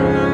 you.